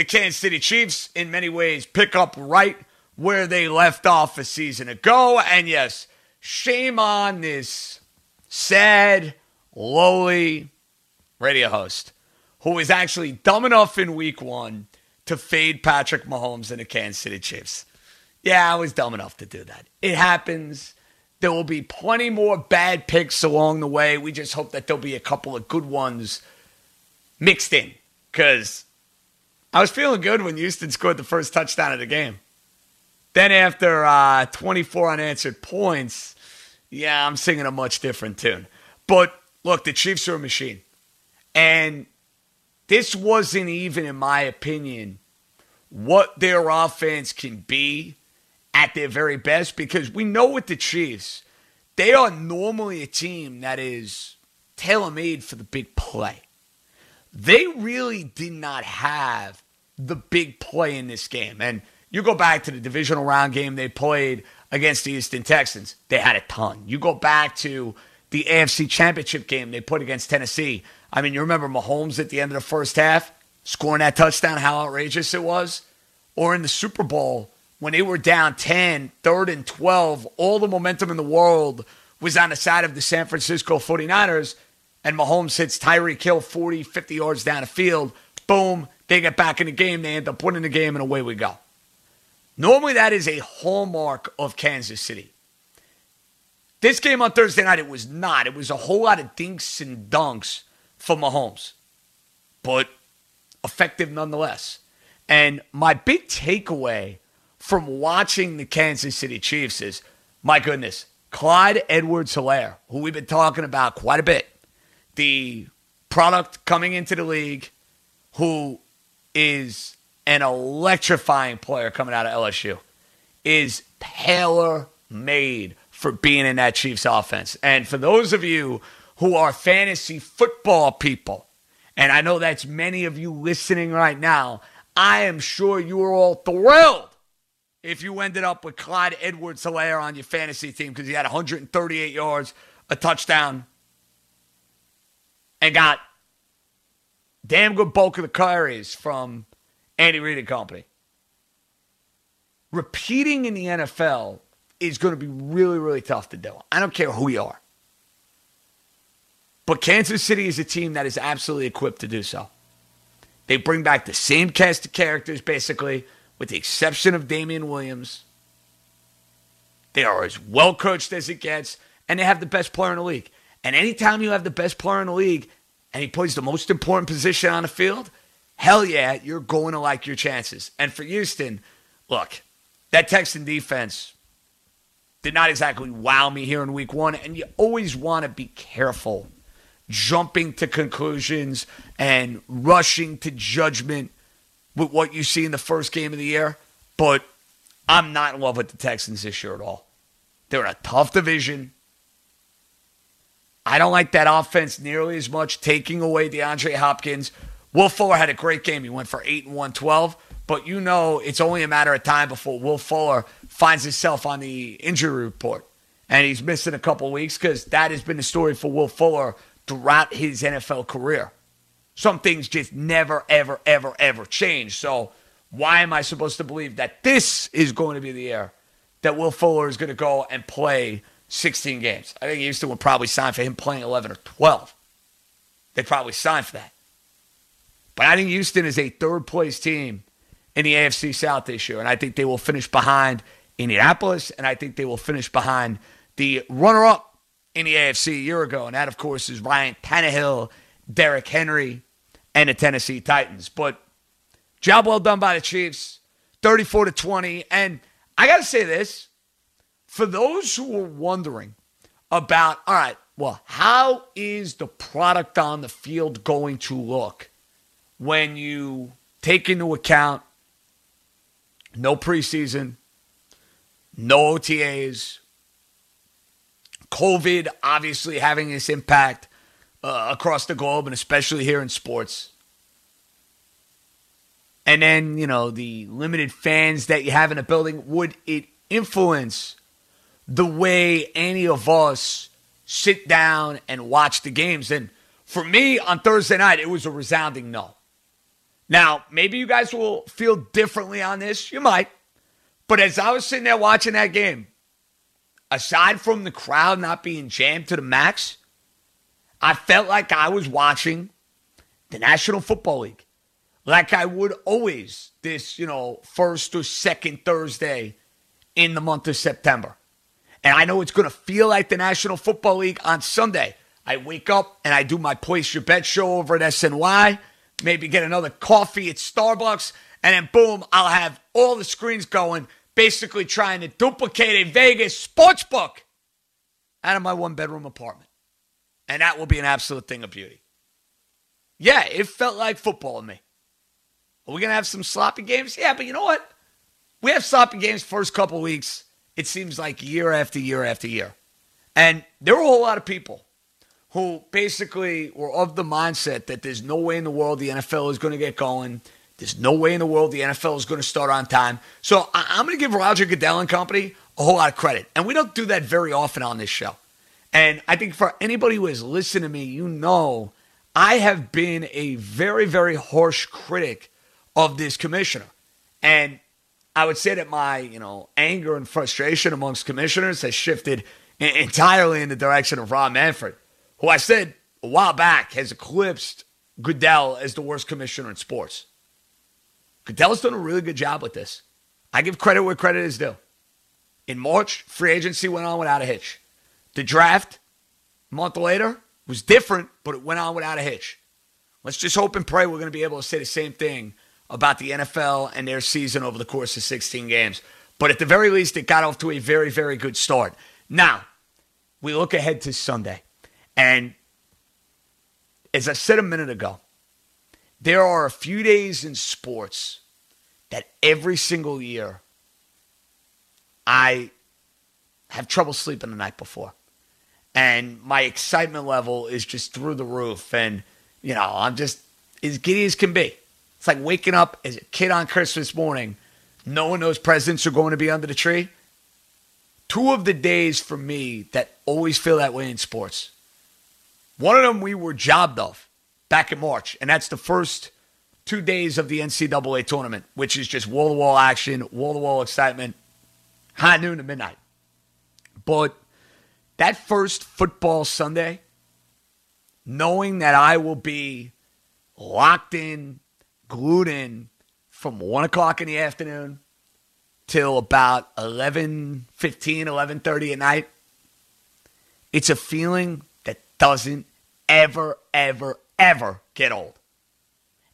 the Kansas City Chiefs, in many ways, pick up right where they left off a season ago. And yes, shame on this sad, lowly radio host who was actually dumb enough in week one to fade Patrick Mahomes and the Kansas City Chiefs. Yeah, I was dumb enough to do that. It happens. There will be plenty more bad picks along the way. We just hope that there'll be a couple of good ones mixed in because I was feeling good when Houston scored the first touchdown of the game. Then after uh, 24 unanswered points, yeah, I'm singing a much different tune. But look, the Chiefs are a machine. And this wasn't even, in my opinion, what their offense can be at their very best because we know with the Chiefs, they are normally a team that is tailor made for the big play they really did not have the big play in this game. And you go back to the divisional round game they played against the Houston Texans, they had a ton. You go back to the AFC Championship game they put against Tennessee. I mean, you remember Mahomes at the end of the first half scoring that touchdown, how outrageous it was? Or in the Super Bowl when they were down 10, third and 12, all the momentum in the world was on the side of the San Francisco 49ers and Mahomes hits Tyreek Hill 40, 50 yards down the field. Boom, they get back in the game. They end up winning the game, and away we go. Normally, that is a hallmark of Kansas City. This game on Thursday night, it was not. It was a whole lot of dinks and dunks for Mahomes, but effective nonetheless. And my big takeaway from watching the Kansas City Chiefs is my goodness, Clyde Edwards Helaire, who we've been talking about quite a bit the product coming into the league who is an electrifying player coming out of LSU is tailor made for being in that Chiefs offense. And for those of you who are fantasy football people, and I know that's many of you listening right now, I am sure you are all thrilled if you ended up with Clyde Edwards Helaire on your fantasy team because he had 138 yards, a touchdown, and got damn good bulk of the carries from Andy Reid and company. Repeating in the NFL is going to be really, really tough to do. I don't care who you are. But Kansas City is a team that is absolutely equipped to do so. They bring back the same cast of characters, basically, with the exception of Damien Williams. They are as well coached as it gets, and they have the best player in the league. And anytime you have the best player in the league and he plays the most important position on the field, hell yeah, you're going to like your chances. And for Houston, look, that Texan defense did not exactly wow me here in week one. And you always want to be careful jumping to conclusions and rushing to judgment with what you see in the first game of the year. But I'm not in love with the Texans this year at all. They're in a tough division. I don't like that offense nearly as much, taking away DeAndre Hopkins. Will Fuller had a great game. He went for 8 and 112, but you know it's only a matter of time before Will Fuller finds himself on the injury report. And he's missing a couple weeks because that has been the story for Will Fuller throughout his NFL career. Some things just never, ever, ever, ever change. So, why am I supposed to believe that this is going to be the year that Will Fuller is going to go and play 16 games. I think Houston would probably sign for him playing 11 or 12. They'd probably sign for that. But I think Houston is a third place team in the AFC South this year. And I think they will finish behind Indianapolis. And I think they will finish behind the runner up in the AFC a year ago. And that, of course, is Ryan Tannehill, Derrick Henry, and the Tennessee Titans. But job well done by the Chiefs, 34 to 20. And I got to say this for those who are wondering about, all right, well, how is the product on the field going to look when you take into account no preseason, no OTAs, COVID obviously having its impact uh, across the globe and especially here in sports. And then, you know, the limited fans that you have in a building, would it influence the way any of us sit down and watch the games? And for me on Thursday night, it was a resounding no. Now, maybe you guys will feel differently on this. You might. But as I was sitting there watching that game, aside from the crowd not being jammed to the max, I felt like I was watching the National Football League, like I would always this, you know, first or second Thursday in the month of September. And I know it's going to feel like the National Football League on Sunday. I wake up and I do my Place Your Bet show over at SNY, maybe get another coffee at Starbucks, and then boom, I'll have all the screens going basically trying to duplicate a Vegas sports book out of my one bedroom apartment. And that will be an absolute thing of beauty. Yeah, it felt like football to me. Are we going to have some sloppy games? Yeah, but you know what? We have sloppy games first couple weeks. It seems like year after year after year. And there were a whole lot of people who basically were of the mindset that there's no way in the world the NFL is going to get going. There's no way in the world the NFL is going to start on time. So I'm going to give Roger Goodell and company a whole lot of credit. And we don't do that very often on this show. And I think for anybody who has listened to me, you know I have been a very, very harsh critic of this commissioner. And I would say that my, you know, anger and frustration amongst commissioners has shifted entirely in the direction of Rob Manfred, who I said a while back has eclipsed Goodell as the worst commissioner in sports. Goodell's done a really good job with this. I give credit where credit is due. In March, free agency went on without a hitch. The draft, a month later, was different, but it went on without a hitch. Let's just hope and pray we're going to be able to say the same thing about the NFL and their season over the course of 16 games. But at the very least, it got off to a very, very good start. Now, we look ahead to Sunday. And as I said a minute ago, there are a few days in sports that every single year I have trouble sleeping the night before. And my excitement level is just through the roof. And, you know, I'm just as giddy as can be. It's like waking up as a kid on Christmas morning, knowing those presents are going to be under the tree. Two of the days for me that always feel that way in sports. One of them we were jobbed of back in March. And that's the first two days of the NCAA tournament, which is just wall to wall action, wall to wall excitement, high noon to midnight. But that first football Sunday, knowing that I will be locked in, glued in from 1 o'clock in the afternoon till about 11 15 11 30 at night it's a feeling that doesn't ever ever ever get old.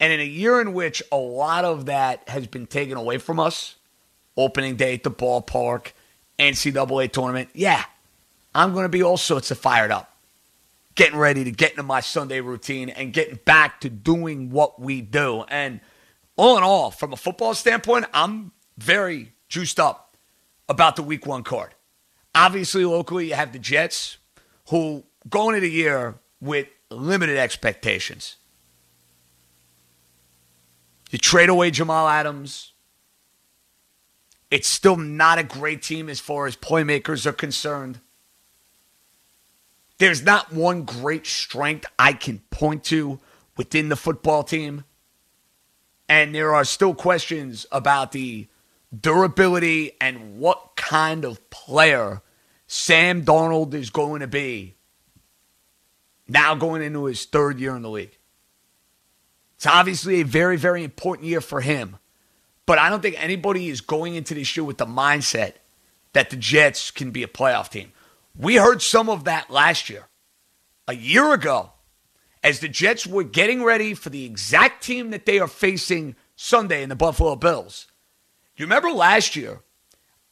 And in a year in which a lot of that has been taken away from us, opening day at the ballpark, NCAA tournament, yeah, I'm going to be all sorts of fired up. Getting ready to get into my Sunday routine and getting back to doing what we do. And all in all, from a football standpoint, I'm very juiced up about the week one card. Obviously, locally, you have the Jets, who going into the year with limited expectations. You trade away Jamal Adams. It's still not a great team as far as playmakers are concerned. There's not one great strength I can point to within the football team. And there are still questions about the durability and what kind of player Sam Darnold is going to be now going into his third year in the league. It's obviously a very, very important year for him. But I don't think anybody is going into this year with the mindset that the Jets can be a playoff team. We heard some of that last year. A year ago, as the Jets were getting ready for the exact team that they are facing Sunday in the Buffalo Bills. You remember last year,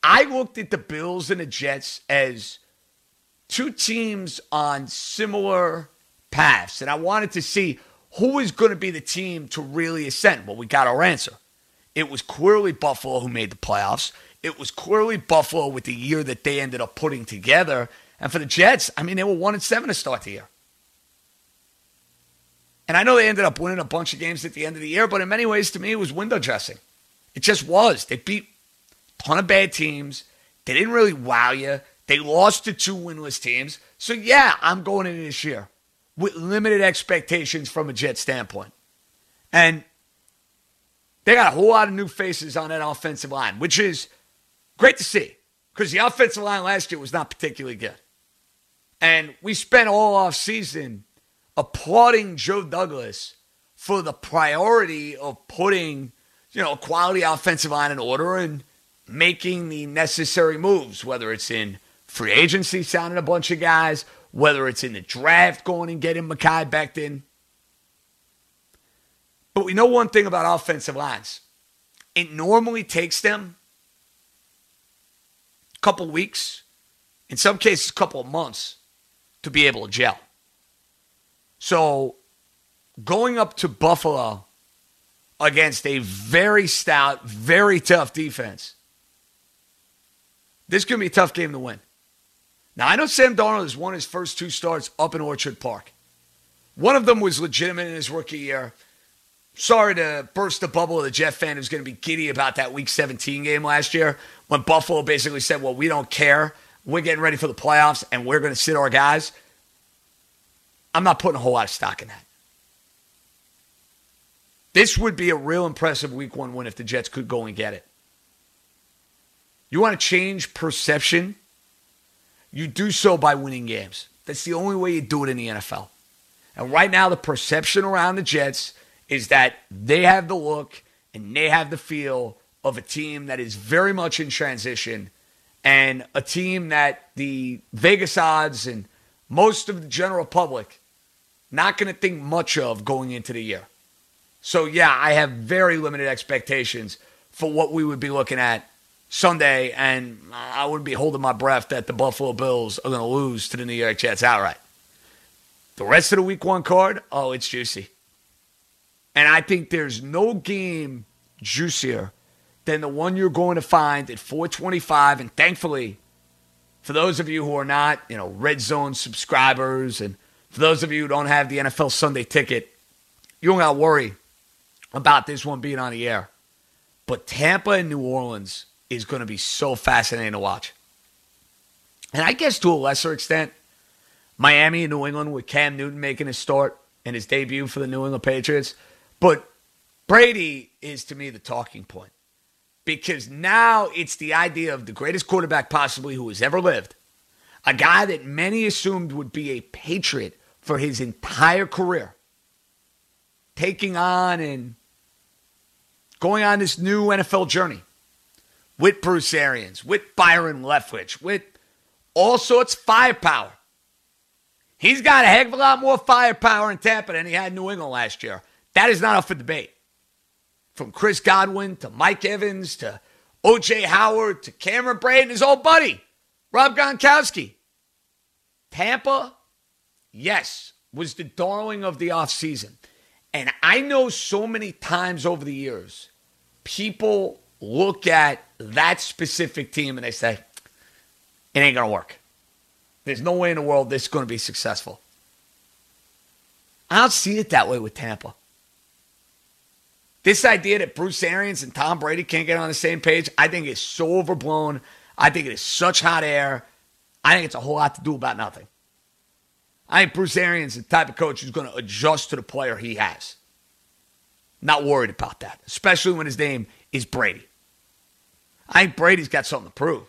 I looked at the Bills and the Jets as two teams on similar paths, and I wanted to see who was going to be the team to really ascend. Well, we got our answer. It was clearly Buffalo who made the playoffs. It was clearly Buffalo with the year that they ended up putting together. And for the Jets, I mean, they were one and seven to start the year. And I know they ended up winning a bunch of games at the end of the year, but in many ways, to me, it was window dressing. It just was. They beat a ton of bad teams. They didn't really wow you. They lost to two winless teams. So, yeah, I'm going into this year with limited expectations from a Jet standpoint. And they got a whole lot of new faces on that offensive line, which is great to see because the offensive line last year was not particularly good. And we spent all off season applauding Joe Douglas for the priority of putting, you know, a quality offensive line in order and making the necessary moves, whether it's in free agency, signing a bunch of guys, whether it's in the draft, going and getting Mekhi Becton. But we know one thing about offensive lines. It normally takes them couple weeks, in some cases, couple of months to be able to gel. So going up to Buffalo against a very stout, very tough defense, this could be a tough game to win. Now, I know Sam Darnold has won his first two starts up in Orchard Park. One of them was legitimate in his rookie year. Sorry to burst the bubble of the Jet fan who's going to be giddy about that Week 17 game last year when Buffalo basically said, well, we don't care. We're getting ready for the playoffs and we're going to sit our guys. I'm not putting a whole lot of stock in that. This would be a real impressive week one win if the Jets could go and get it. You want to change perception? You do so by winning games. That's the only way you do it in the NFL. And right now, the perception around the Jets is that they have the look and they have the feel of a team that is very much in transition and a team that the Vegas odds and most of the general public not going to think much of going into the year. So, yeah, I have very limited expectations for what we would be looking at Sunday, and I wouldn't be holding my breath that the Buffalo Bills are going to lose to the New York Jets outright. The rest of the week one card, oh, it's juicy. And I think there's no game juicier than the one you're going to find at 425. And thankfully, for those of you who are not, you know, red zone subscribers and – for those of you who don't have the NFL Sunday ticket, you don't got to worry about this one being on the air. But Tampa and New Orleans is going to be so fascinating to watch. And I guess to a lesser extent, Miami and New England with Cam Newton making his start and his debut for the New England Patriots. But Brady is to me the talking point because now it's the idea of the greatest quarterback possibly who has ever lived, a guy that many assumed would be a Patriot for his entire career, taking on and going on this new NFL journey with Bruce Arians, with Byron Leftwich, with all sorts of firepower. He's got a heck of a lot more firepower in Tampa than he had in New England last year. That is not up for debate. From Chris Godwin to Mike Evans to O.J. Howard to Cameron Brate and his old buddy, Rob Gronkowski. Tampa yes, was the darling of the offseason. And I know so many times over the years, people look at that specific team and they say, it ain't going to work. There's no way in the world this is going to be successful. I don't see it that way with Tampa. This idea that Bruce Arians and Tom Brady can't get on the same page, I think is so overblown. I think it is such hot air. I think it's a whole lot to do about nothing. I think Bruce Arians is the type of coach who's going to adjust to the player he has. Not worried about that, especially when his name is Brady. I think Brady's got something to prove.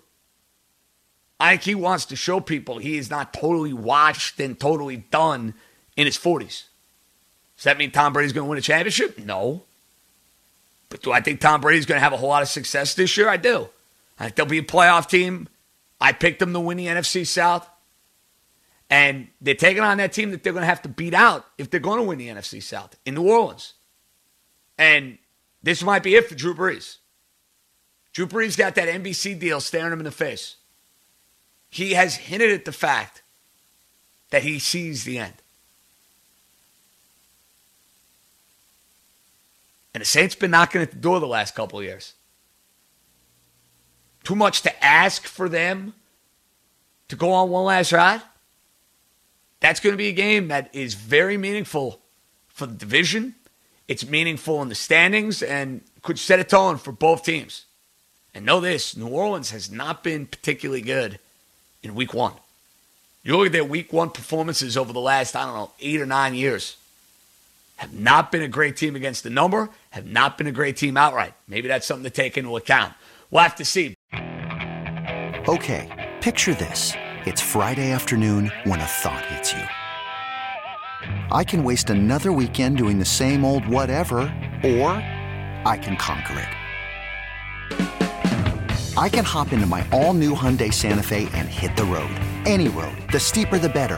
I think he wants to show people he is not totally washed and totally done in his 40s. Does that mean Tom Brady's going to win a championship? No. But do I think Tom Brady's going to have a whole lot of success this year? I do. I think they'll be a playoff team. I picked them to win the NFC South. And they're taking on that team that they're going to have to beat out if they're going to win the NFC South in New Orleans. And this might be it for Drew Brees. Drew Brees got that NBC deal staring him in the face. He has hinted at the fact that he sees the end. And the Saints been knocking at the door the last couple of years. Too much to ask for them to go on one last ride. That's going to be a game that is very meaningful for the division. It's meaningful in the standings and could set a tone for both teams. And know this New Orleans has not been particularly good in week one. You look at their week one performances over the last, I don't know, eight or nine years. Have not been a great team against the number, have not been a great team outright. Maybe that's something to take into account. We'll have to see. Okay, picture this. It's Friday afternoon when a thought hits you. I can waste another weekend doing the same old whatever, or I can conquer it. I can hop into my all new Hyundai Santa Fe and hit the road. Any road. The steeper, the better.